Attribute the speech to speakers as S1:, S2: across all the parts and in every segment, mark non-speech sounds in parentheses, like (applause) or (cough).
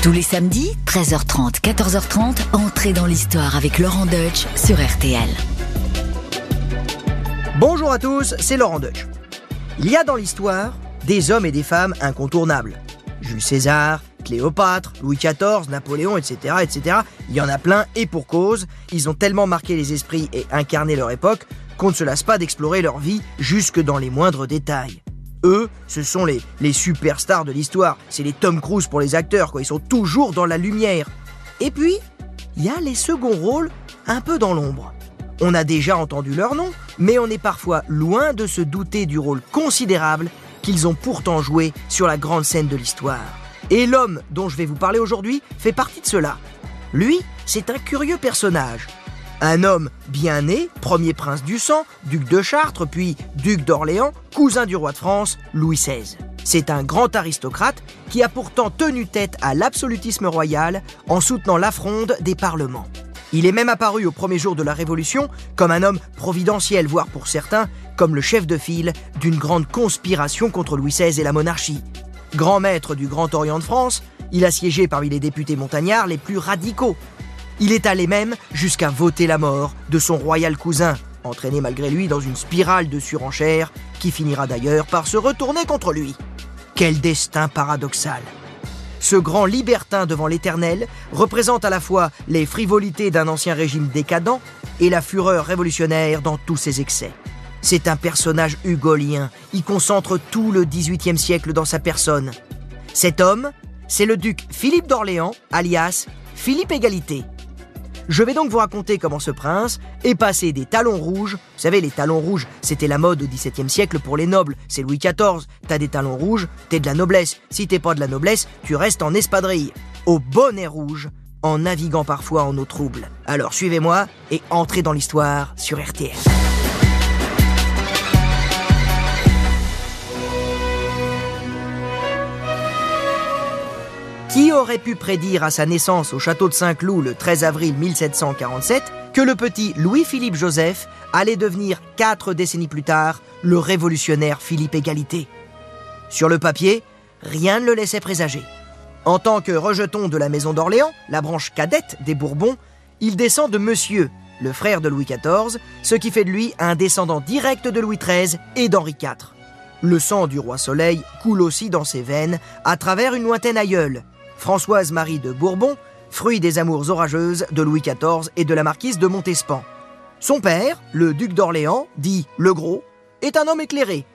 S1: Tous les samedis, 13h30, 14h30, entrez dans l'histoire avec Laurent Deutsch sur RTL.
S2: Bonjour à tous, c'est Laurent Deutsch. Il y a dans l'histoire des hommes et des femmes incontournables. Jules César, Cléopâtre, Louis XIV, Napoléon, etc., etc. Il y en a plein et pour cause. Ils ont tellement marqué les esprits et incarné leur époque qu'on ne se lasse pas d'explorer leur vie jusque dans les moindres détails. Eux, ce sont les, superstars de l'histoire. C'est les Tom Cruise pour les acteurs, quoi. Ils sont toujours dans la lumière. Et puis, il y a les seconds rôles un peu dans l'ombre. On a déjà entendu leur nom, mais on est parfois loin de se douter du rôle considérable qu'ils ont pourtant joué sur la grande scène de l'histoire. Et l'homme dont je vais vous parler aujourd'hui fait partie de cela. Lui, c'est un curieux personnage. Un homme bien né, premier prince du sang, duc de Chartres, puis duc d'Orléans, cousin du roi de France, Louis XVI. C'est un grand aristocrate qui a pourtant tenu tête à l'absolutisme royal en soutenant la fronde des parlements. Il est même apparu au premier jour de la Révolution comme un homme providentiel, voire pour certains comme le chef de file d'une grande conspiration contre Louis XVI et la monarchie. Grand maître du Grand Orient de France, il a siégé parmi les députés montagnards les plus radicaux, il est allé même jusqu'à voter la mort de son royal cousin, entraîné malgré lui dans une spirale de surenchère qui finira d'ailleurs par se retourner contre lui. Quel destin paradoxal Ce grand libertin devant l'éternel représente à la fois les frivolités d'un ancien régime décadent et la fureur révolutionnaire dans tous ses excès. C'est un personnage hugolien, il concentre tout le XVIIIe siècle dans sa personne. Cet homme, c'est le duc Philippe d'Orléans, alias Philippe Égalité. Je vais donc vous raconter comment ce prince est passé des talons rouges. Vous savez, les talons rouges, c'était la mode au XVIIe siècle pour les nobles. C'est Louis XIV. T'as des talons rouges, t'es de la noblesse. Si t'es pas de la noblesse, tu restes en espadrille. Au bonnet rouge, en naviguant parfois en eau trouble. Alors suivez-moi et entrez dans l'histoire sur RTL. Qui aurait pu prédire à sa naissance au château de Saint-Cloud le 13 avril 1747 que le petit Louis-Philippe Joseph allait devenir quatre décennies plus tard le révolutionnaire Philippe Égalité? Sur le papier, rien ne le laissait présager. En tant que rejeton de la maison d'Orléans, la branche cadette des Bourbons, il descend de Monsieur, le frère de Louis XIV, ce qui fait de lui un descendant direct de Louis XIII et d'Henri IV. Le sang du roi Soleil coule aussi dans ses veines à travers une lointaine aïeule, Françoise Marie de Bourbon, fruit des amours orageuses de Louis XIV et de la marquise de Montespan. Son père, le duc d'Orléans, dit le Gros, est un homme éclairé,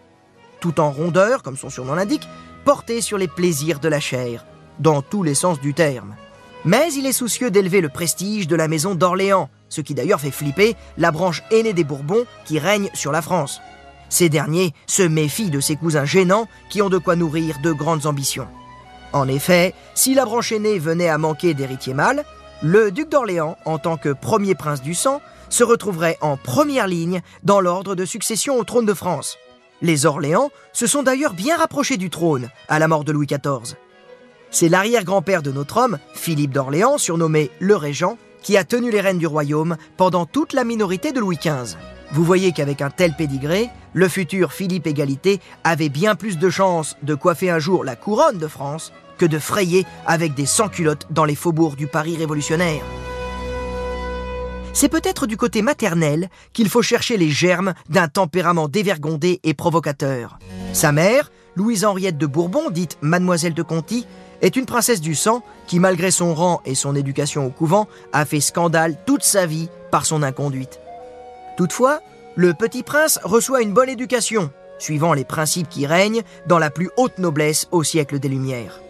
S2: tout en rondeur, comme son surnom l'indique, porté sur les plaisirs de la chair, dans tous les sens du terme. Mais il est soucieux d'élever le prestige de la maison d'Orléans, ce qui d'ailleurs fait flipper la branche aînée des Bourbons qui règne sur la France. Ces derniers se méfient de ses cousins gênants qui ont de quoi nourrir de grandes ambitions. En effet, si la branche aînée venait à manquer d'héritier mâle, le duc d'Orléans, en tant que premier prince du sang, se retrouverait en première ligne dans l'ordre de succession au trône de France. Les Orléans se sont d'ailleurs bien rapprochés du trône à la mort de Louis XIV. C'est l'arrière-grand-père de notre homme, Philippe d'Orléans, surnommé le Régent, qui a tenu les rênes du royaume pendant toute la minorité de Louis XV. Vous voyez qu'avec un tel pédigré, le futur Philippe Égalité avait bien plus de chances de coiffer un jour la couronne de France que de frayer avec des sans-culottes dans les faubourgs du Paris révolutionnaire. C'est peut-être du côté maternel qu'il faut chercher les germes d'un tempérament dévergondé et provocateur. Sa mère, Louise-Henriette de Bourbon, dite Mademoiselle de Conti, est une princesse du sang qui, malgré son rang et son éducation au couvent, a fait scandale toute sa vie par son inconduite. Toutefois, le petit prince reçoit une bonne éducation, suivant les principes qui règnent dans la plus haute noblesse au siècle des Lumières.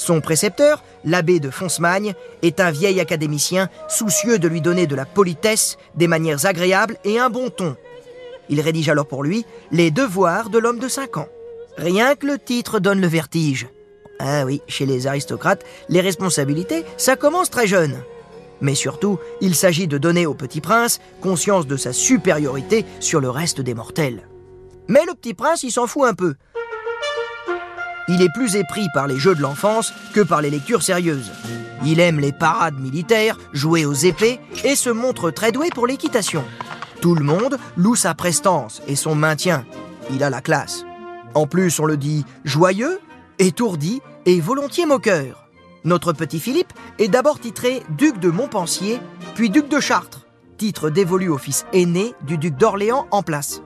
S2: Son précepteur, l'abbé de Foncemagne, est un vieil académicien soucieux de lui donner de la politesse, des manières agréables et un bon ton. Il rédige alors pour lui les devoirs de l'homme de 5 ans. Rien que le titre donne le vertige. Ah oui, chez les aristocrates, les responsabilités, ça commence très jeune. Mais surtout, il s'agit de donner au petit prince conscience de sa supériorité sur le reste des mortels. Mais le petit prince, il s'en fout un peu. Il est plus épris par les jeux de l'enfance que par les lectures sérieuses. Il aime les parades militaires, jouer aux épées et se montre très doué pour l'équitation. Tout le monde loue sa prestance et son maintien. Il a la classe. En plus, on le dit joyeux, étourdi et volontiers moqueur. Notre petit Philippe est d'abord titré duc de Montpensier, puis duc de Chartres, titre dévolu au fils aîné du duc d'Orléans en place.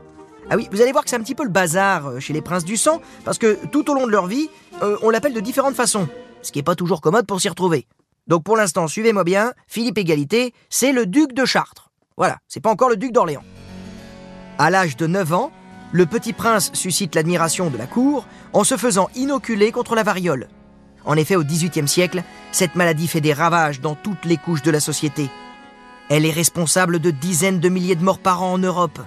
S2: Ah oui, vous allez voir que c'est un petit peu le bazar euh, chez les princes du sang, parce que tout au long de leur vie, euh, on l'appelle de différentes façons, ce qui n'est pas toujours commode pour s'y retrouver. Donc pour l'instant, suivez-moi bien, Philippe Égalité, c'est le duc de Chartres. Voilà, c'est pas encore le duc d'Orléans. À l'âge de 9 ans, le petit prince suscite l'admiration de la cour en se faisant inoculer contre la variole. En effet, au XVIIIe siècle, cette maladie fait des ravages dans toutes les couches de la société. Elle est responsable de dizaines de milliers de morts par an en Europe.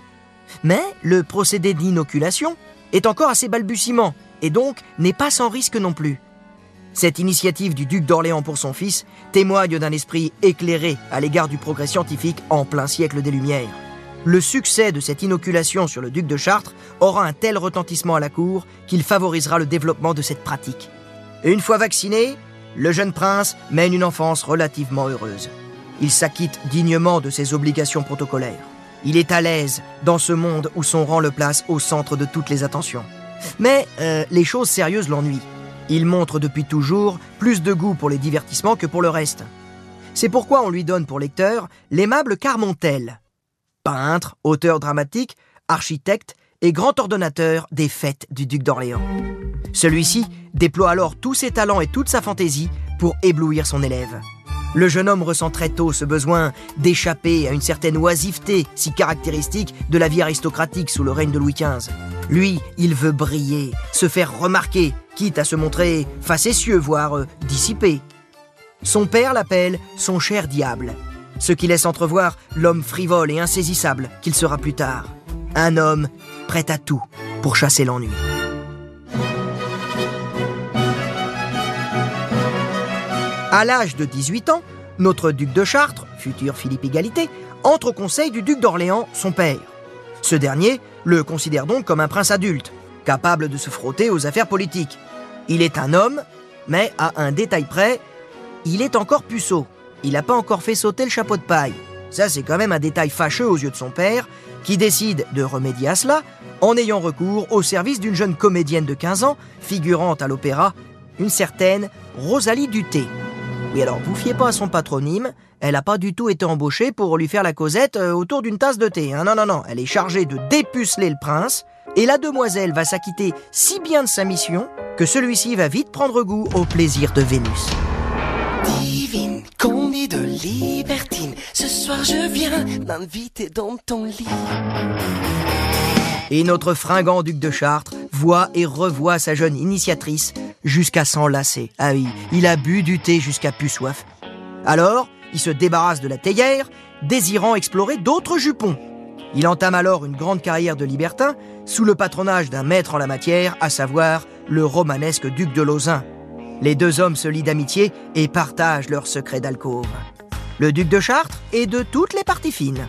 S2: Mais le procédé d'inoculation est encore assez balbutiement et donc n'est pas sans risque non plus. Cette initiative du duc d'Orléans pour son fils témoigne d'un esprit éclairé à l'égard du progrès scientifique en plein siècle des Lumières. Le succès de cette inoculation sur le duc de Chartres aura un tel retentissement à la cour qu'il favorisera le développement de cette pratique. Une fois vacciné, le jeune prince mène une enfance relativement heureuse. Il s'acquitte dignement de ses obligations protocolaires. Il est à l'aise dans ce monde où son rang le place au centre de toutes les attentions. Mais euh, les choses sérieuses l'ennuient. Il montre depuis toujours plus de goût pour les divertissements que pour le reste. C'est pourquoi on lui donne pour lecteur l'aimable Carmontel, peintre, auteur dramatique, architecte et grand ordonnateur des fêtes du duc d'Orléans. Celui-ci déploie alors tous ses talents et toute sa fantaisie pour éblouir son élève. Le jeune homme ressent très tôt ce besoin d'échapper à une certaine oisiveté si caractéristique de la vie aristocratique sous le règne de Louis XV. Lui, il veut briller, se faire remarquer, quitte à se montrer facétieux, voire euh, dissipé. Son père l'appelle son cher diable, ce qui laisse entrevoir l'homme frivole et insaisissable qu'il sera plus tard. Un homme prêt à tout pour chasser l'ennui. À l'âge de 18 ans, notre duc de Chartres, futur Philippe Égalité, entre au conseil du duc d'Orléans, son père. Ce dernier le considère donc comme un prince adulte, capable de se frotter aux affaires politiques. Il est un homme, mais à un détail près, il est encore puceau. Il n'a pas encore fait sauter le chapeau de paille. Ça, c'est quand même un détail fâcheux aux yeux de son père, qui décide de remédier à cela en ayant recours au service d'une jeune comédienne de 15 ans, figurant à l'opéra, une certaine Rosalie Duté. Oui, alors, vous fiez pas à son patronyme, elle n'a pas du tout été embauchée pour lui faire la causette euh, autour d'une tasse de thé. Hein. Non, non, non, elle est chargée de dépuceler le prince, et la demoiselle va s'acquitter si bien de sa mission que celui-ci va vite prendre goût au plaisir de Vénus.
S3: Divine, combi de libertine, ce soir je viens m'inviter dans ton lit.
S2: Et notre fringant duc de Chartres voit et revoit sa jeune initiatrice jusqu'à s'enlacer. Ah oui, il a bu du thé jusqu'à plus soif. Alors, il se débarrasse de la théière, désirant explorer d'autres jupons. Il entame alors une grande carrière de libertin sous le patronage d'un maître en la matière, à savoir le romanesque duc de Lauzun. Les deux hommes se lient d'amitié et partagent leurs secrets d'alcôve. Le duc de Chartres est de toutes les parties fines.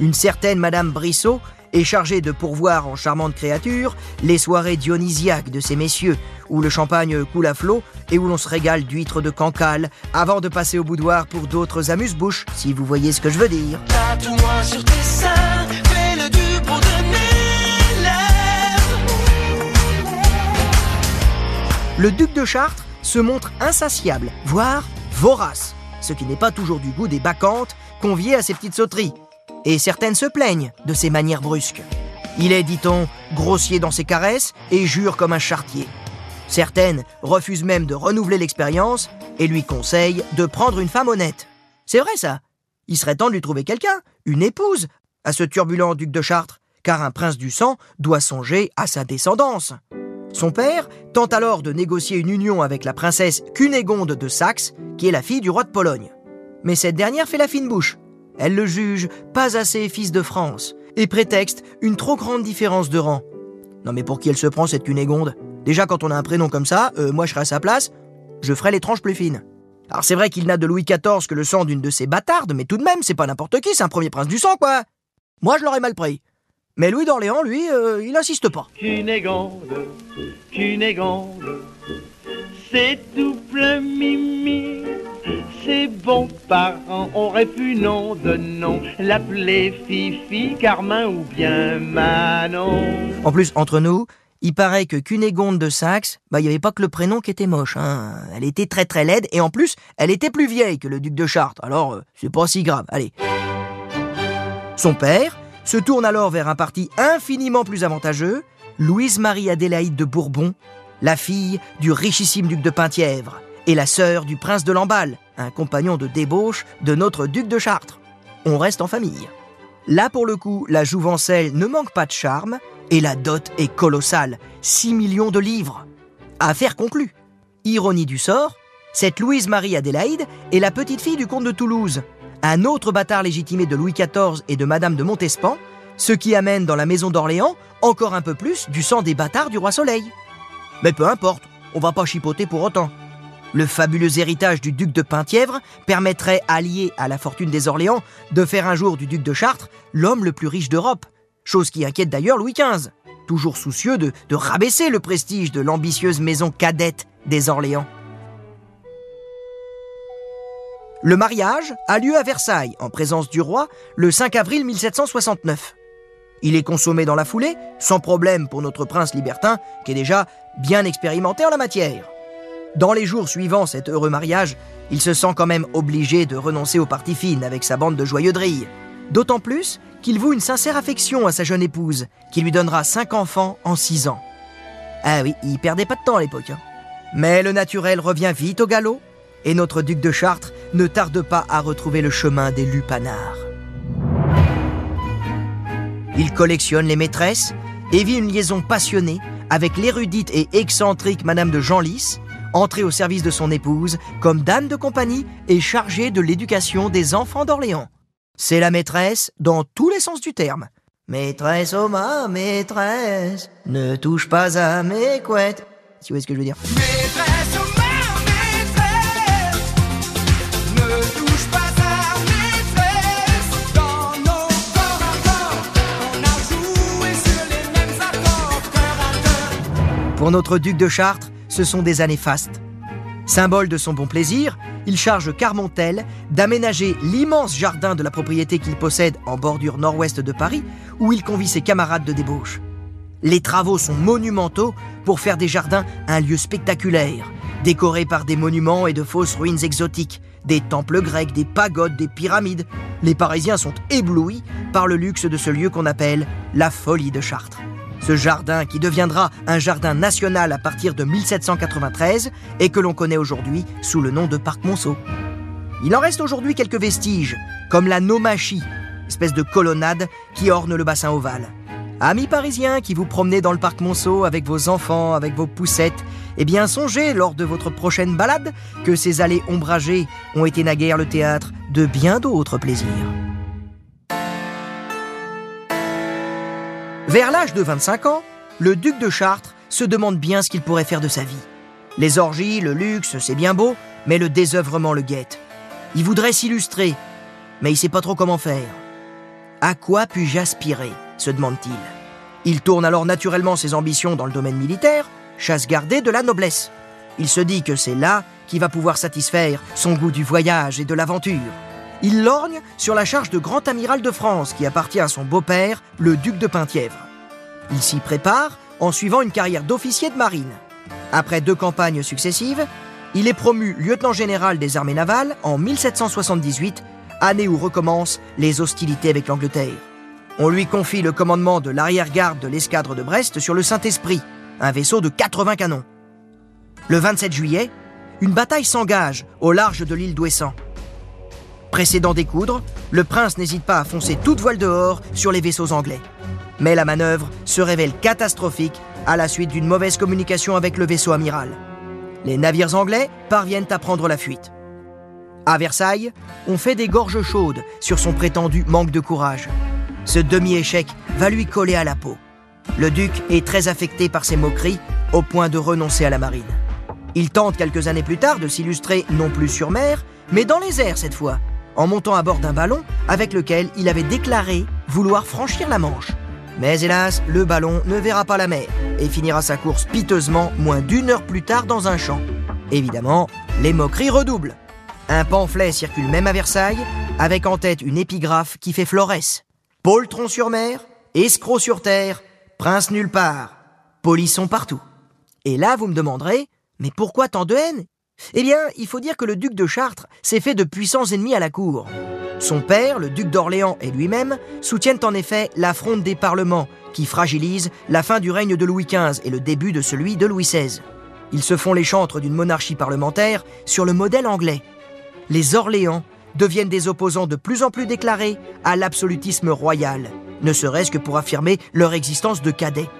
S2: Une certaine Madame Brissot est chargée de pourvoir en charmantes créatures les soirées dionysiaques de ces messieurs, où le champagne coule à flot et où l'on se régale d'huîtres de cancale, avant de passer au boudoir pour d'autres amuse-bouches, si vous voyez ce que je veux dire.
S3: Tatoue-moi sur tes seins, fais le du pour donner l'air.
S2: Le duc de Chartres se montre insatiable, voire vorace, ce qui n'est pas toujours du goût des bacchantes conviées à ces petites sauteries. Et certaines se plaignent de ses manières brusques. Il est, dit-on, grossier dans ses caresses et jure comme un chartier. Certaines refusent même de renouveler l'expérience et lui conseillent de prendre une femme honnête. C'est vrai ça. Il serait temps de lui trouver quelqu'un, une épouse, à ce turbulent duc de Chartres, car un prince du sang doit songer à sa descendance. Son père tente alors de négocier une union avec la princesse Cunégonde de Saxe, qui est la fille du roi de Pologne. Mais cette dernière fait la fine bouche. Elle le juge pas assez fils de France et prétexte une trop grande différence de rang. Non mais pour qui elle se prend cette Cunégonde? Déjà quand on a un prénom comme ça, euh, moi je serais à sa place, je ferais les tranches plus fines. Alors c'est vrai qu'il n'a de Louis XIV que le sang d'une de ses bâtardes, mais tout de même c'est pas n'importe qui, c'est un premier prince du sang quoi Moi je l'aurais mal pris. Mais Louis d'Orléans, lui, euh, il insiste pas.
S4: Cunégonde, Cunégonde, c'est tout plein mimi. Ses bons parents auraient pu nom de nom l'appeler Fifi, Carmin ou bien Manon.
S2: En plus, entre nous, Il paraît que Cunégonde de Saxe, bah, il n'y avait pas que le prénom qui était moche. Hein. Elle était très très laide et en plus, elle était plus vieille que le duc de Chartres. Alors, euh, c'est pas si grave. Allez. Son père se tourne alors vers un parti infiniment plus avantageux, Louise-Marie Adélaïde de Bourbon, la fille du richissime duc de Penthièvre et la sœur du prince de Lamballe, un compagnon de débauche de notre duc de Chartres. On reste en famille. Là, pour le coup, la jouvencelle ne manque pas de charme et la dot est colossale 6 millions de livres. Affaire conclue. Ironie du sort, cette Louise-Marie Adélaïde est la petite fille du comte de Toulouse, un autre bâtard légitimé de Louis XIV et de Madame de Montespan, ce qui amène dans la maison d'Orléans encore un peu plus du sang des bâtards du roi Soleil. Mais peu importe, on va pas chipoter pour autant. Le fabuleux héritage du duc de Penthièvre permettrait, allié à la fortune des Orléans, de faire un jour du duc de Chartres l'homme le plus riche d'Europe. Chose qui inquiète d'ailleurs Louis XV, toujours soucieux de, de rabaisser le prestige de l'ambitieuse maison cadette des Orléans. Le mariage a lieu à Versailles, en présence du roi, le 5 avril 1769. Il est consommé dans la foulée, sans problème pour notre prince libertin, qui est déjà bien expérimenté en la matière. Dans les jours suivant cet heureux mariage, il se sent quand même obligé de renoncer aux parties fines avec sa bande de joyeux drilles. D'autant plus qu'il voue une sincère affection à sa jeune épouse, qui lui donnera cinq enfants en six ans. Ah oui, il perdait pas de temps à l'époque. Hein. Mais le naturel revient vite au galop, et notre duc de Chartres ne tarde pas à retrouver le chemin des lupanards. Il collectionne les maîtresses et vit une liaison passionnée avec l'érudite et excentrique Madame de Genlis, entrée au service de son épouse comme dame de compagnie et chargée de l'éducation des enfants d'Orléans. C'est la maîtresse dans tous les sens du terme. Maîtresse, oh ma maîtresse, ne touche pas à mes couettes. Vous voyez ce que je veux dire? Pour notre duc de Chartres, ce sont des années fastes. Symbole de son bon plaisir, il charge Carmontel d'aménager l'immense jardin de la propriété qu'il possède en bordure nord-ouest de Paris, où il convie ses camarades de débauche. Les travaux sont monumentaux pour faire des jardins un lieu spectaculaire, décoré par des monuments et de fausses ruines exotiques, des temples grecs, des pagodes, des pyramides. Les Parisiens sont éblouis par le luxe de ce lieu qu'on appelle la folie de Chartres. Ce jardin, qui deviendra un jardin national à partir de 1793 et que l'on connaît aujourd'hui sous le nom de Parc Monceau. Il en reste aujourd'hui quelques vestiges, comme la nomachie, espèce de colonnade qui orne le bassin ovale. Amis parisiens qui vous promenez dans le parc Monceau avec vos enfants, avec vos poussettes, eh bien songez lors de votre prochaine balade que ces allées ombragées ont été naguère le théâtre de bien d'autres plaisirs. Vers l'âge de 25 ans, le duc de Chartres se demande bien ce qu'il pourrait faire de sa vie. Les orgies, le luxe, c'est bien beau, mais le désœuvrement le guette. Il voudrait s'illustrer, mais il sait pas trop comment faire. À quoi puis-je aspirer se demande-t-il. Il tourne alors naturellement ses ambitions dans le domaine militaire, chasse gardée de la noblesse. Il se dit que c'est là qu'il va pouvoir satisfaire son goût du voyage et de l'aventure il lorgne sur la charge de grand amiral de France qui appartient à son beau-père, le duc de Penthièvre. Il s'y prépare en suivant une carrière d'officier de marine. Après deux campagnes successives, il est promu lieutenant général des armées navales en 1778, année où recommencent les hostilités avec l'Angleterre. On lui confie le commandement de l'arrière-garde de l'escadre de Brest sur le Saint-Esprit, un vaisseau de 80 canons. Le 27 juillet, une bataille s'engage au large de l'île d'Ouessant. Précédant découdre, le prince n'hésite pas à foncer toute voile dehors sur les vaisseaux anglais. Mais la manœuvre se révèle catastrophique à la suite d'une mauvaise communication avec le vaisseau amiral. Les navires anglais parviennent à prendre la fuite. À Versailles, on fait des gorges chaudes sur son prétendu manque de courage. Ce demi-échec va lui coller à la peau. Le duc est très affecté par ces moqueries au point de renoncer à la marine. Il tente quelques années plus tard de s'illustrer non plus sur mer, mais dans les airs cette fois, en montant à bord d'un ballon avec lequel il avait déclaré vouloir franchir la Manche. Mais hélas, le ballon ne verra pas la mer et finira sa course piteusement moins d'une heure plus tard dans un champ. Évidemment, les moqueries redoublent. Un pamphlet circule même à Versailles, avec en tête une épigraphe qui fait florès. Poltron sur mer, escroc sur terre, prince nulle part. Polissons partout. Et là, vous me demanderez, mais pourquoi tant de haine? Eh bien, il faut dire que le duc de Chartres s'est fait de puissants ennemis à la cour. Son père, le duc d'Orléans et lui-même soutiennent en effet la des parlements qui fragilise la fin du règne de Louis XV et le début de celui de Louis XVI. Ils se font les chantres d'une monarchie parlementaire sur le modèle anglais. Les Orléans deviennent des opposants de plus en plus déclarés à l'absolutisme royal, ne serait-ce que pour affirmer leur existence de cadets.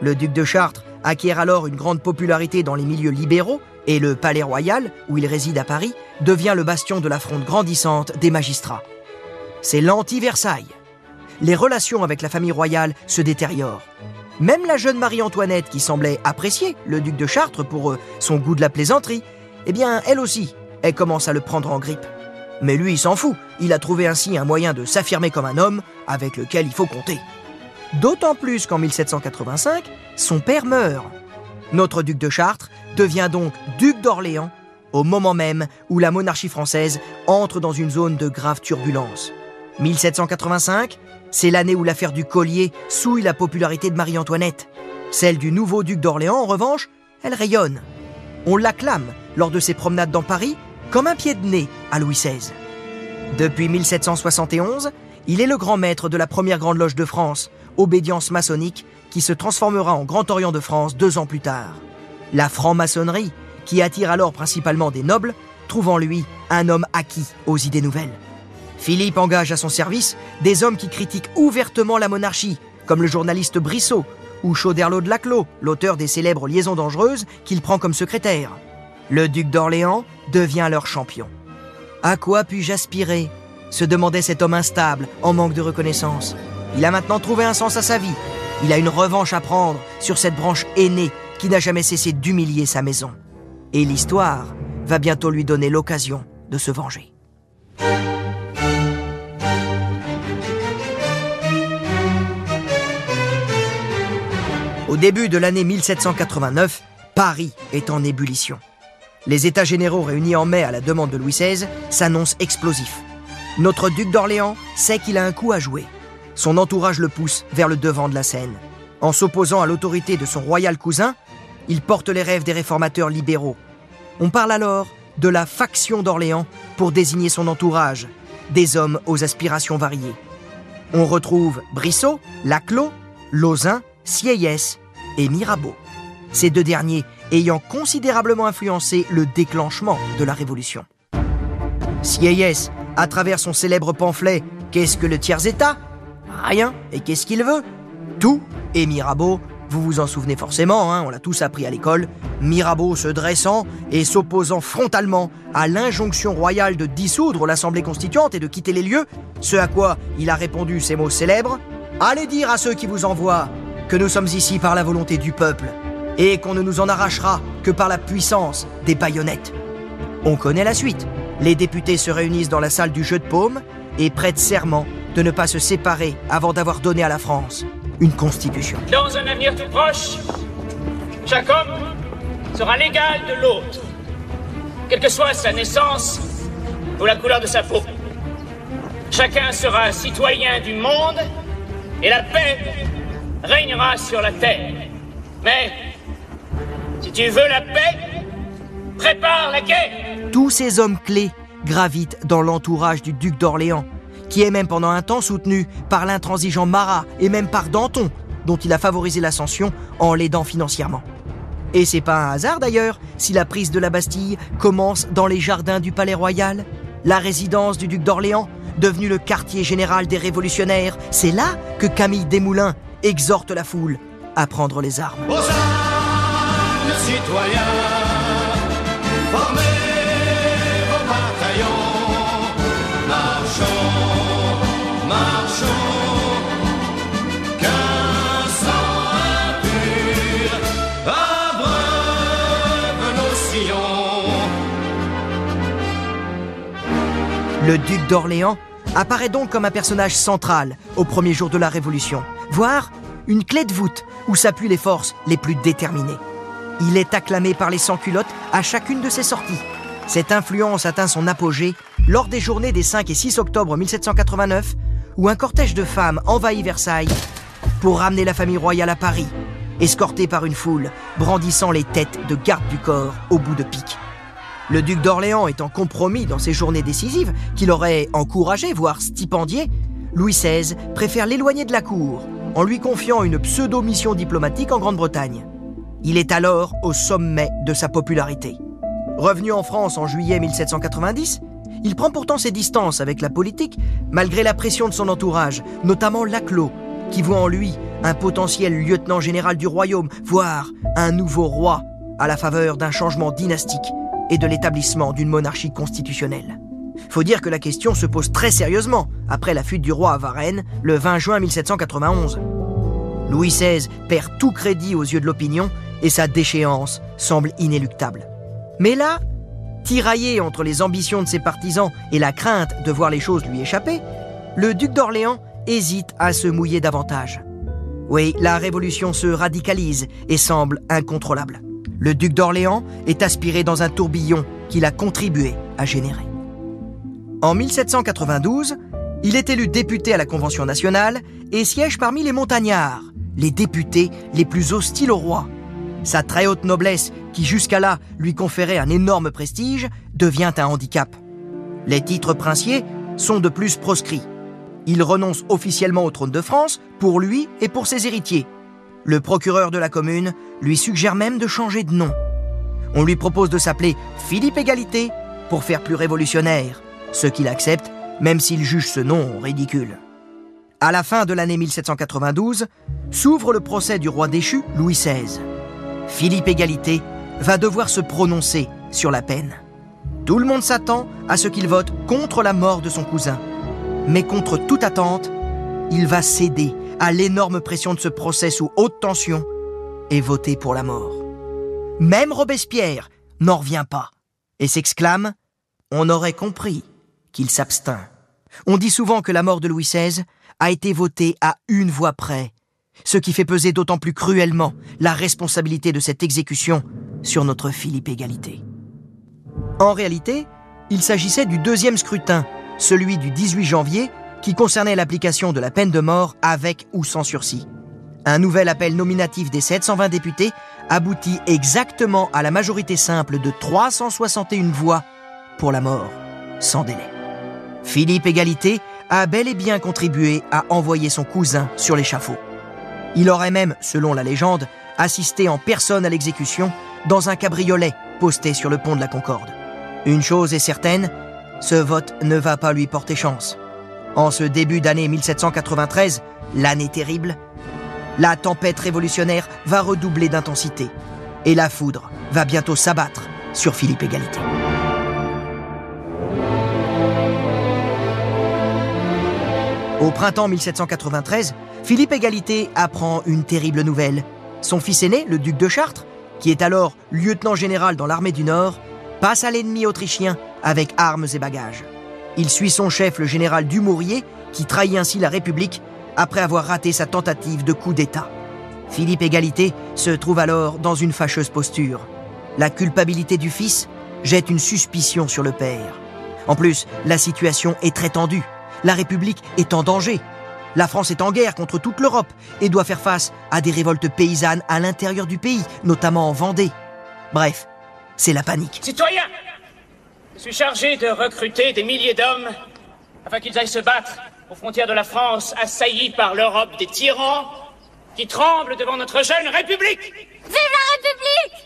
S2: Le duc de Chartres acquiert alors une grande popularité dans les milieux libéraux et le palais royal, où il réside à Paris, devient le bastion de la fronde grandissante des magistrats. C'est l'anti-Versailles. Les relations avec la famille royale se détériorent. Même la jeune Marie-Antoinette, qui semblait apprécier le duc de Chartres pour euh, son goût de la plaisanterie, eh bien, elle aussi, elle commence à le prendre en grippe. Mais lui, il s'en fout. Il a trouvé ainsi un moyen de s'affirmer comme un homme avec lequel il faut compter. D'autant plus qu'en 1785, son père meurt. Notre duc de Chartres devient donc duc d'Orléans au moment même où la monarchie française entre dans une zone de grave turbulence. 1785, c'est l'année où l'affaire du collier souille la popularité de Marie-Antoinette. Celle du nouveau duc d'Orléans, en revanche, elle rayonne. On l'acclame lors de ses promenades dans Paris comme un pied de nez à Louis XVI. Depuis 1771, il est le grand maître de la première grande loge de France, obédience maçonnique, qui se transformera en Grand Orient de France deux ans plus tard. La franc-maçonnerie, qui attire alors principalement des nobles, trouve en lui un homme acquis aux idées nouvelles. Philippe engage à son service des hommes qui critiquent ouvertement la monarchie, comme le journaliste Brissot ou Chauderlot de Laclos, l'auteur des célèbres Liaisons dangereuses qu'il prend comme secrétaire. Le duc d'Orléans devient leur champion. À quoi puis-je aspirer? se demandait cet homme instable, en manque de reconnaissance. Il a maintenant trouvé un sens à sa vie. Il a une revanche à prendre sur cette branche aînée qui n'a jamais cessé d'humilier sa maison. Et l'histoire va bientôt lui donner l'occasion de se venger. Au début de l'année 1789, Paris est en ébullition. Les États généraux réunis en mai à la demande de Louis XVI s'annoncent explosifs. Notre duc d'Orléans sait qu'il a un coup à jouer. Son entourage le pousse vers le devant de la scène. En s'opposant à l'autorité de son royal cousin, il porte les rêves des réformateurs libéraux. On parle alors de la faction d'Orléans pour désigner son entourage, des hommes aux aspirations variées. On retrouve Brissot, Laclos, Lauzun, Sieyès et Mirabeau. Ces deux derniers ayant considérablement influencé le déclenchement de la Révolution. Sieyès, à travers son célèbre pamphlet Qu'est-ce que le tiers-État? Rien. Et qu'est-ce qu'il veut Tout. Et Mirabeau, vous vous en souvenez forcément, hein, on l'a tous appris à l'école, Mirabeau se dressant et s'opposant frontalement à l'injonction royale de dissoudre l'Assemblée constituante et de quitter les lieux, ce à quoi il a répondu ces mots célèbres Allez dire à ceux qui vous envoient que nous sommes ici par la volonté du peuple et qu'on ne nous en arrachera que par la puissance des baïonnettes. On connaît la suite. Les députés se réunissent dans la salle du jeu de paume et prêtent serment de ne pas se séparer avant d'avoir donné à la France une constitution.
S5: Dans un avenir tout proche, chaque homme sera l'égal de l'autre, quelle que soit sa naissance ou la couleur de sa peau. Chacun sera citoyen du monde et la paix régnera sur la terre. Mais si tu veux la paix, prépare la guerre.
S2: Tous ces hommes clés gravitent dans l'entourage du duc d'Orléans, qui est même pendant un temps soutenu par l'intransigeant Marat et même par Danton, dont il a favorisé l'ascension en l'aidant financièrement. Et c'est pas un hasard d'ailleurs si la prise de la Bastille commence dans les jardins du Palais Royal, la résidence du duc d'Orléans, devenu le quartier général des révolutionnaires. C'est là que Camille Desmoulins exhorte la foule à prendre les armes. Le duc d'Orléans apparaît donc comme un personnage central au premier jour de la Révolution, voire une clé de voûte où s'appuient les forces les plus déterminées. Il est acclamé par les sans-culottes à chacune de ses sorties. Cette influence atteint son apogée lors des journées des 5 et 6 octobre 1789, où un cortège de femmes envahit Versailles pour ramener la famille royale à Paris, escorté par une foule, brandissant les têtes de garde du corps au bout de pique. Le duc d'Orléans étant compromis dans ces journées décisives, qu'il aurait encouragé, voire stipendié, Louis XVI préfère l'éloigner de la cour, en lui confiant une pseudo-mission diplomatique en Grande-Bretagne. Il est alors au sommet de sa popularité. Revenu en France en juillet 1790, il prend pourtant ses distances avec la politique, malgré la pression de son entourage, notamment Laclos, qui voit en lui un potentiel lieutenant général du royaume, voire un nouveau roi, à la faveur d'un changement dynastique et de l'établissement d'une monarchie constitutionnelle. Faut dire que la question se pose très sérieusement après la fuite du roi à Varennes le 20 juin 1791. Louis XVI perd tout crédit aux yeux de l'opinion et sa déchéance semble inéluctable. Mais là, tiraillé entre les ambitions de ses partisans et la crainte de voir les choses lui échapper, le duc d'Orléans hésite à se mouiller davantage. Oui, la révolution se radicalise et semble incontrôlable. Le duc d'Orléans est aspiré dans un tourbillon qu'il a contribué à générer. En 1792, il est élu député à la Convention nationale et siège parmi les montagnards, les députés les plus hostiles au roi. Sa très haute noblesse, qui jusqu'à là lui conférait un énorme prestige, devient un handicap. Les titres princiers sont de plus proscrits. Il renonce officiellement au trône de France pour lui et pour ses héritiers. Le procureur de la commune lui suggère même de changer de nom. On lui propose de s'appeler Philippe Égalité pour faire plus révolutionnaire, ce qu'il accepte même s'il juge ce nom ridicule. À la fin de l'année 1792, s'ouvre le procès du roi déchu Louis XVI. Philippe Égalité va devoir se prononcer sur la peine. Tout le monde s'attend à ce qu'il vote contre la mort de son cousin. Mais contre toute attente, il va céder à l'énorme pression de ce procès sous haute tension et voter pour la mort. Même Robespierre n'en revient pas et s'exclame ⁇ On aurait compris qu'il s'abstint. On dit souvent que la mort de Louis XVI a été votée à une voix près, ce qui fait peser d'autant plus cruellement la responsabilité de cette exécution sur notre Philippe Égalité. En réalité, il s'agissait du deuxième scrutin, celui du 18 janvier, qui concernait l'application de la peine de mort avec ou sans sursis. Un nouvel appel nominatif des 720 députés aboutit exactement à la majorité simple de 361 voix pour la mort, sans délai. Philippe Égalité a bel et bien contribué à envoyer son cousin sur l'échafaud. Il aurait même, selon la légende, assisté en personne à l'exécution dans un cabriolet posté sur le pont de la Concorde. Une chose est certaine, ce vote ne va pas lui porter chance. En ce début d'année 1793, l'année terrible, la tempête révolutionnaire va redoubler d'intensité et la foudre va bientôt s'abattre sur Philippe Égalité. Au printemps 1793, Philippe Égalité apprend une terrible nouvelle. Son fils aîné, le duc de Chartres, qui est alors lieutenant général dans l'armée du Nord, passe à l'ennemi autrichien avec armes et bagages. Il suit son chef, le général Dumouriez, qui trahit ainsi la République après avoir raté sa tentative de coup d'État. Philippe Égalité se trouve alors dans une fâcheuse posture. La culpabilité du fils jette une suspicion sur le père. En plus, la situation est très tendue. La République est en danger. La France est en guerre contre toute l'Europe et doit faire face à des révoltes paysannes à l'intérieur du pays, notamment en Vendée. Bref, c'est la panique.
S5: Citoyens, je suis chargé de recruter des milliers d'hommes afin qu'ils aillent se battre aux frontières de la France, assaillis par l'Europe des tyrans qui tremblent devant notre jeune République.
S6: Vive la République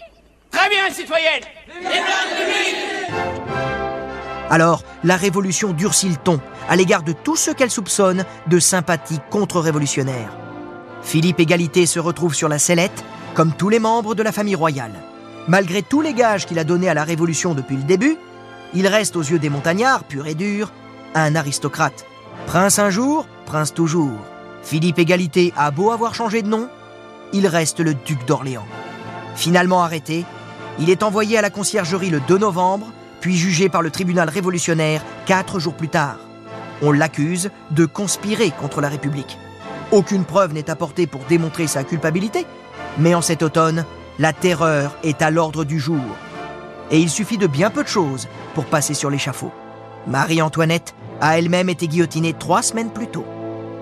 S5: Très bien, citoyenne.
S2: Alors, la révolution durcit le ton à l'égard de tous ceux qu'elle soupçonne de sympathie contre-révolutionnaire. Philippe Égalité se retrouve sur la sellette, comme tous les membres de la famille royale. Malgré tous les gages qu'il a donnés à la Révolution depuis le début, il reste aux yeux des montagnards, pur et dur, un aristocrate. Prince un jour, prince toujours. Philippe Égalité a beau avoir changé de nom, il reste le duc d'Orléans. Finalement arrêté, il est envoyé à la conciergerie le 2 novembre, puis jugé par le tribunal révolutionnaire quatre jours plus tard. On l'accuse de conspirer contre la République. Aucune preuve n'est apportée pour démontrer sa culpabilité, mais en cet automne, la terreur est à l'ordre du jour. Et il suffit de bien peu de choses pour passer sur l'échafaud. Marie-Antoinette a elle-même été guillotinée trois semaines plus tôt.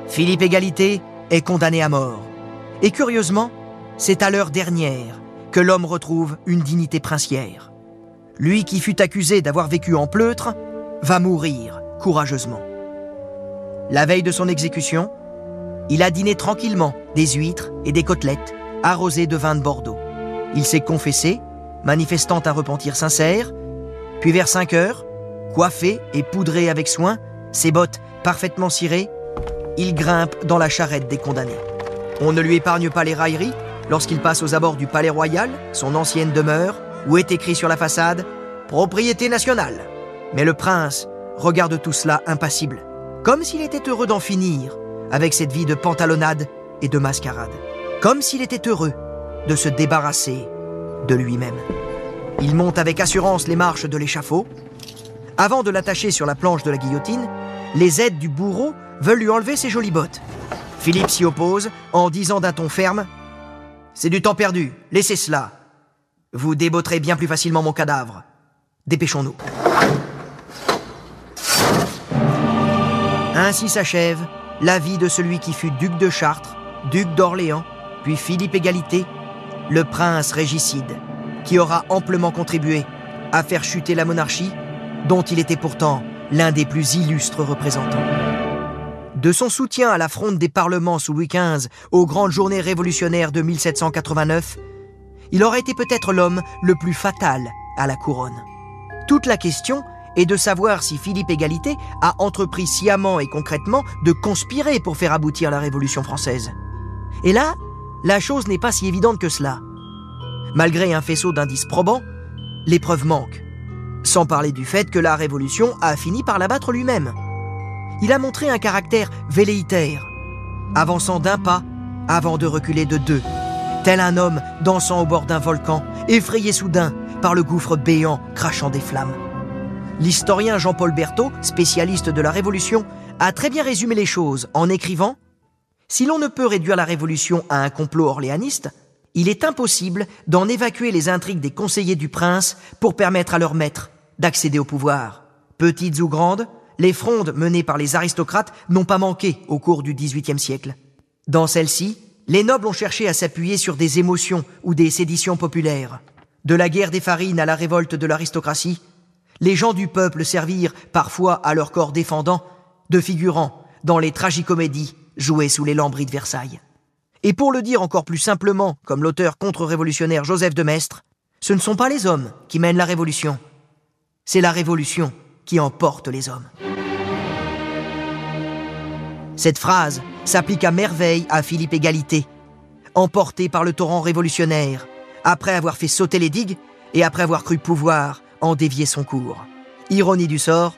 S2: Philippe Égalité est condamné à mort. Et curieusement, c'est à l'heure dernière que l'homme retrouve une dignité princière. Lui qui fut accusé d'avoir vécu en pleutre va mourir courageusement. La veille de son exécution, il a dîné tranquillement des huîtres et des côtelettes arrosées de vin de Bordeaux. Il s'est confessé, manifestant un repentir sincère, puis vers 5 heures, coiffé et poudré avec soin, ses bottes parfaitement cirées, il grimpe dans la charrette des condamnés. On ne lui épargne pas les railleries lorsqu'il passe aux abords du Palais Royal, son ancienne demeure, où est écrit sur la façade Propriété nationale. Mais le prince regarde tout cela impassible, comme s'il était heureux d'en finir avec cette vie de pantalonnade et de mascarade, comme s'il était heureux de se débarrasser de lui-même. Il monte avec assurance les marches de l'échafaud. Avant de l'attacher sur la planche de la guillotine, les aides du bourreau veulent lui enlever ses jolies bottes. Philippe s'y oppose en disant d'un ton ferme C'est du temps perdu, laissez cela. Vous débotterez bien plus facilement mon cadavre. Dépêchons-nous. Ainsi s'achève la vie de celui qui fut duc de Chartres, duc d'Orléans, puis Philippe Égalité, le prince régicide, qui aura amplement contribué à faire chuter la monarchie, dont il était pourtant l'un des plus illustres représentants. De son soutien à la fronde des parlements sous Louis XV aux grandes journées révolutionnaires de 1789, il aurait été peut-être l'homme le plus fatal à la couronne. Toute la question est de savoir si Philippe Égalité a entrepris sciemment et concrètement de conspirer pour faire aboutir la Révolution française. Et là, la chose n'est pas si évidente que cela. Malgré un faisceau d'indices probants, l'épreuve manque. Sans parler du fait que la Révolution a fini par l'abattre lui-même. Il a montré un caractère velléitaire, avançant d'un pas avant de reculer de deux, tel un homme dansant au bord d'un volcan, effrayé soudain par le gouffre béant crachant des flammes. L'historien Jean-Paul Berthaud, spécialiste de la Révolution, a très bien résumé les choses en écrivant Si l'on ne peut réduire la Révolution à un complot orléaniste, il est impossible d'en évacuer les intrigues des conseillers du prince pour permettre à leur maître d'accéder au pouvoir. Petites ou grandes, les frondes menées par les aristocrates n'ont pas manqué au cours du XVIIIe siècle. Dans celles-ci, les nobles ont cherché à s'appuyer sur des émotions ou des séditions populaires. De la guerre des farines à la révolte de l'aristocratie, les gens du peuple servirent parfois à leur corps défendant de figurants dans les tragicomédies jouées sous les lambris de Versailles. Et pour le dire encore plus simplement, comme l'auteur contre-révolutionnaire Joseph de Maistre, ce ne sont pas les hommes qui mènent la révolution, c'est la révolution qui emporte les hommes. Cette phrase s'applique à merveille à Philippe Égalité, emporté par le torrent révolutionnaire, après avoir fait sauter les digues et après avoir cru pouvoir en dévier son cours. Ironie du sort,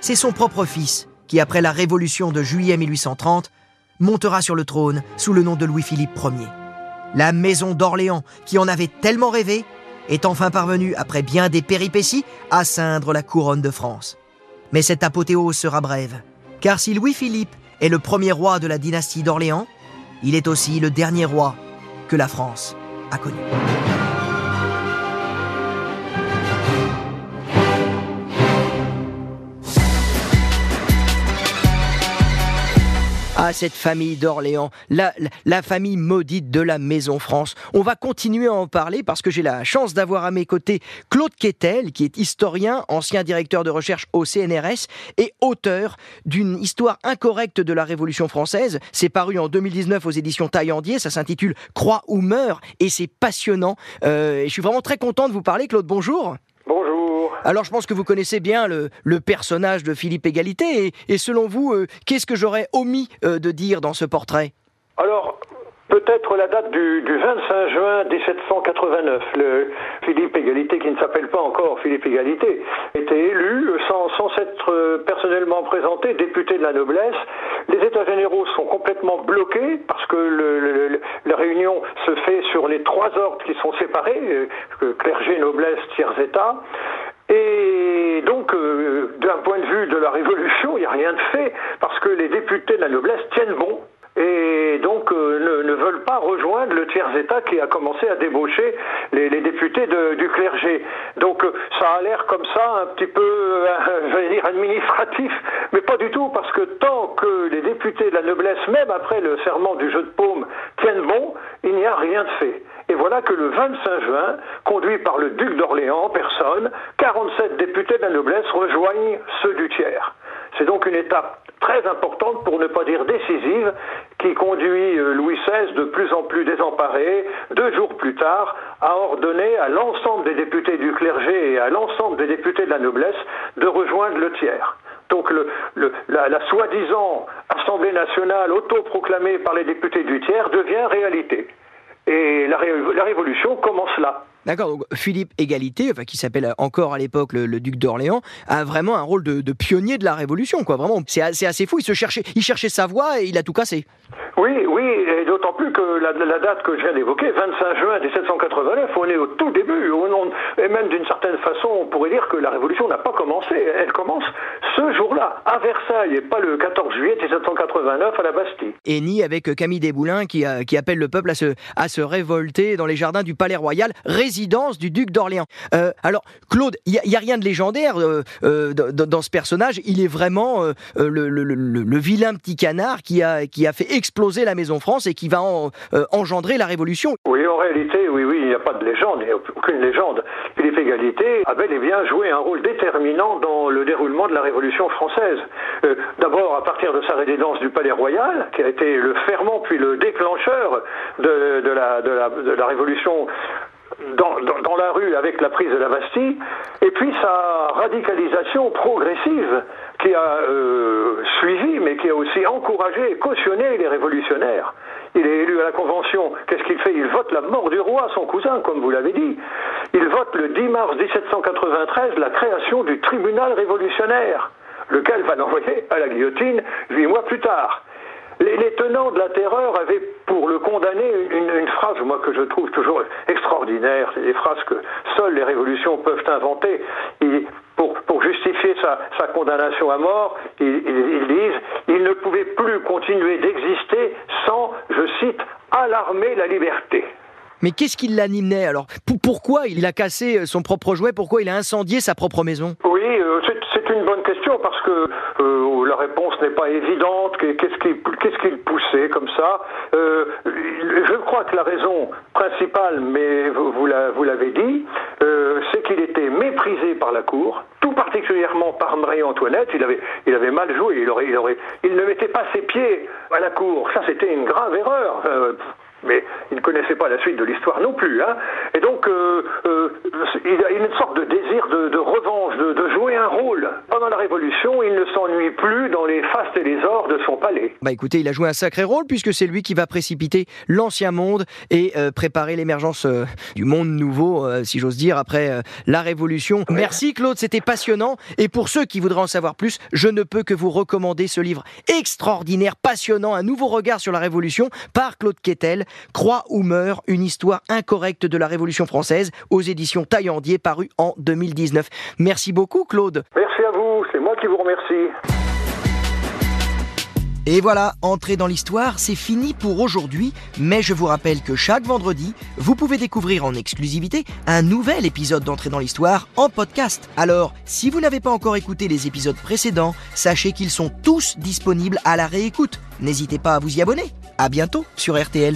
S2: c'est son propre fils qui, après la révolution de juillet 1830, montera sur le trône sous le nom de Louis-Philippe Ier. La maison d'Orléans, qui en avait tellement rêvé, est enfin parvenue, après bien des péripéties, à ceindre la couronne de France. Mais cette apothéose sera brève, car si Louis-Philippe est le premier roi de la dynastie d'Orléans, il est aussi le dernier roi que la France a connu. À cette famille d'Orléans, la, la, famille maudite de la Maison France. On va continuer à en parler parce que j'ai la chance d'avoir à mes côtés Claude Quetel, qui est historien, ancien directeur de recherche au CNRS et auteur d'une histoire incorrecte de la Révolution française. C'est paru en 2019 aux éditions Taillandier, ça s'intitule Croix ou meurt et c'est passionnant. Euh, et je suis vraiment très content de vous parler, Claude, bonjour. Alors je pense que vous connaissez bien le, personnage de Philippe Égalité et, selon vous, euh, qu'est-ce que j'aurais omis euh, de dire dans ce portrait?
S7: Alors, Peut-être la date du, 25 juin 1789. Le Philippe Égalité, qui ne s'appelle pas encore Philippe Égalité, était élu sans, s'être euh, personnellement présenté député de la noblesse. Les États généraux sont complètement bloqués parce que la réunion se fait sur les trois ordres qui sont séparés, clergé, noblesse, tiers État. Et donc, euh, d'un point de vue de la Révolution, il n'y a rien de fait, parce que les députés de la noblesse tiennent bon. Et donc ne, ne, veulent pas rejoindre le tiers-État qui a commencé à débaucher les, députés du clergé. Donc ça a l'air comme ça un petit peu, (laughs) je vais dire, administratif, mais pas du tout, parce que tant que les députés de la noblesse, même après le serment du jeu de paume, tiennent bon, il n'y a rien de fait. Et voilà que le 25 juin, conduit par le duc d'Orléans en personne, 47 députés de la noblesse rejoignent ceux du tiers. C'est donc une étape très importante, pour ne pas dire décisive, qui conduit euh, Louis XVI, de plus en plus désemparé, deux jours plus tard, à ordonner à l'ensemble des députés du clergé et à l'ensemble des députés de la noblesse de rejoindre le tiers. Donc le, la, la soi-disant Assemblée nationale autoproclamée par les députés du tiers devient réalité. Et la, révolution commence là.
S2: D'accord, donc Philippe Égalité, enfin, qui s'appelle encore à l'époque le, duc d'Orléans, a vraiment un rôle de, pionnier de la Révolution, quoi. Vraiment, c'est assez, assez, fou. Il se cherchait, il cherchait sa voie et il a tout cassé.
S7: Oui, oui, et d'autant plus que la, date que je viens d'évoquer, 25 juin 1789, on est au tout début, et même d'une certaine façon, on pourrait dire que la Révolution n'a pas commencé. Elle commence ce jour-là, à Versailles, et pas le 14 juillet 1789 à la Bastille.
S2: Et ni avec Camille Desboulins qui, a, qui appelle le peuple à se, révolter dans les jardins du Palais Royal, résidence du duc d'Orléans. Euh, alors, Claude, il n'y a, rien de légendaire euh, euh, dans, ce personnage. Il est vraiment euh, le, vilain petit canard qui a fait exploser la Maison France et qui va en, engendrer la Révolution.
S7: Oui, en réalité, oui, oui, il n'y a pas de légende, il n'y a aucune légende. Philippe Égalité a bel et bien joué un rôle déterminant dans le déroulement de la Révolution française. D'abord, à partir de sa résidence du Palais Royal, qui a été le ferment puis le déclencheur de, de, la, de, la, de la Révolution dans, la rue avec la prise de la Bastille, et puis sa radicalisation progressive qui a euh, suivi, mais qui a aussi encouragé et cautionné les révolutionnaires. Il est élu à la Convention. Qu'est-ce qu'il fait? Il vote la mort du roi, son cousin, comme vous l'avez dit. Il vote le 10 mars 1793 la création du tribunal révolutionnaire, lequel va l'envoyer à la guillotine huit mois plus tard. Les, tenants de la terreur avaient pour le condamner une, une, phrase, moi, que je trouve toujours extraordinaire. C'est des phrases que seules les révolutions peuvent inventer. Et pour, pour justifier sa, sa, condamnation à mort, ils, ils, ils disent il ne pouvait plus continuer d'exister sans, je cite, alarmer la liberté.
S2: Mais qu'est-ce qui l'animait alors? Pourquoi il a cassé son propre jouet? Pourquoi il a incendié sa propre maison?
S7: Oui, euh, parce que euh, la réponse n'est pas évidente. Qu'est-ce qui, le poussait comme ça? Euh, Je crois que la raison principale, mais vous, vous l'avez dit, euh, c'est qu'il était méprisé par la cour, tout particulièrement par Marie-Antoinette. Il avait, mal joué. Il, aurait, il, ne mettait pas ses pieds à la cour. Ça, c'était une grave erreur mais il ne connaissait pas la suite de l'histoire non plus. Hein. Et donc, il a une sorte de désir de, revanche, de, jouer un rôle. Pendant la Révolution, il ne s'ennuie plus dans les fastes et les ors de son palais.
S2: Bah écoutez, il a joué un sacré rôle puisque c'est lui qui va précipiter l'ancien monde et euh, préparer l'émergence euh, du monde nouveau, euh, si j'ose dire, après la Révolution. Merci Claude, c'était passionnant. Et pour ceux qui voudraient en savoir plus, je ne peux que vous recommander ce livre extraordinaire, passionnant, un nouveau regard sur la Révolution par Claude Quetel. Croix ou meurt, une histoire incorrecte de la Révolution française aux éditions Taillandier paru en 2019. Merci beaucoup Claude.
S7: Merci à vous,
S2: Et voilà, entrer dans l'histoire, c'est fini pour aujourd'hui, mais je vous rappelle que chaque vendredi, vous pouvez découvrir en exclusivité un nouvel épisode d'Entrer dans l'histoire en podcast. Alors, si vous n'avez pas encore écouté les épisodes précédents, sachez qu'ils sont tous disponibles à la réécoute. N'hésitez pas à vous y abonner. À bientôt sur RTL.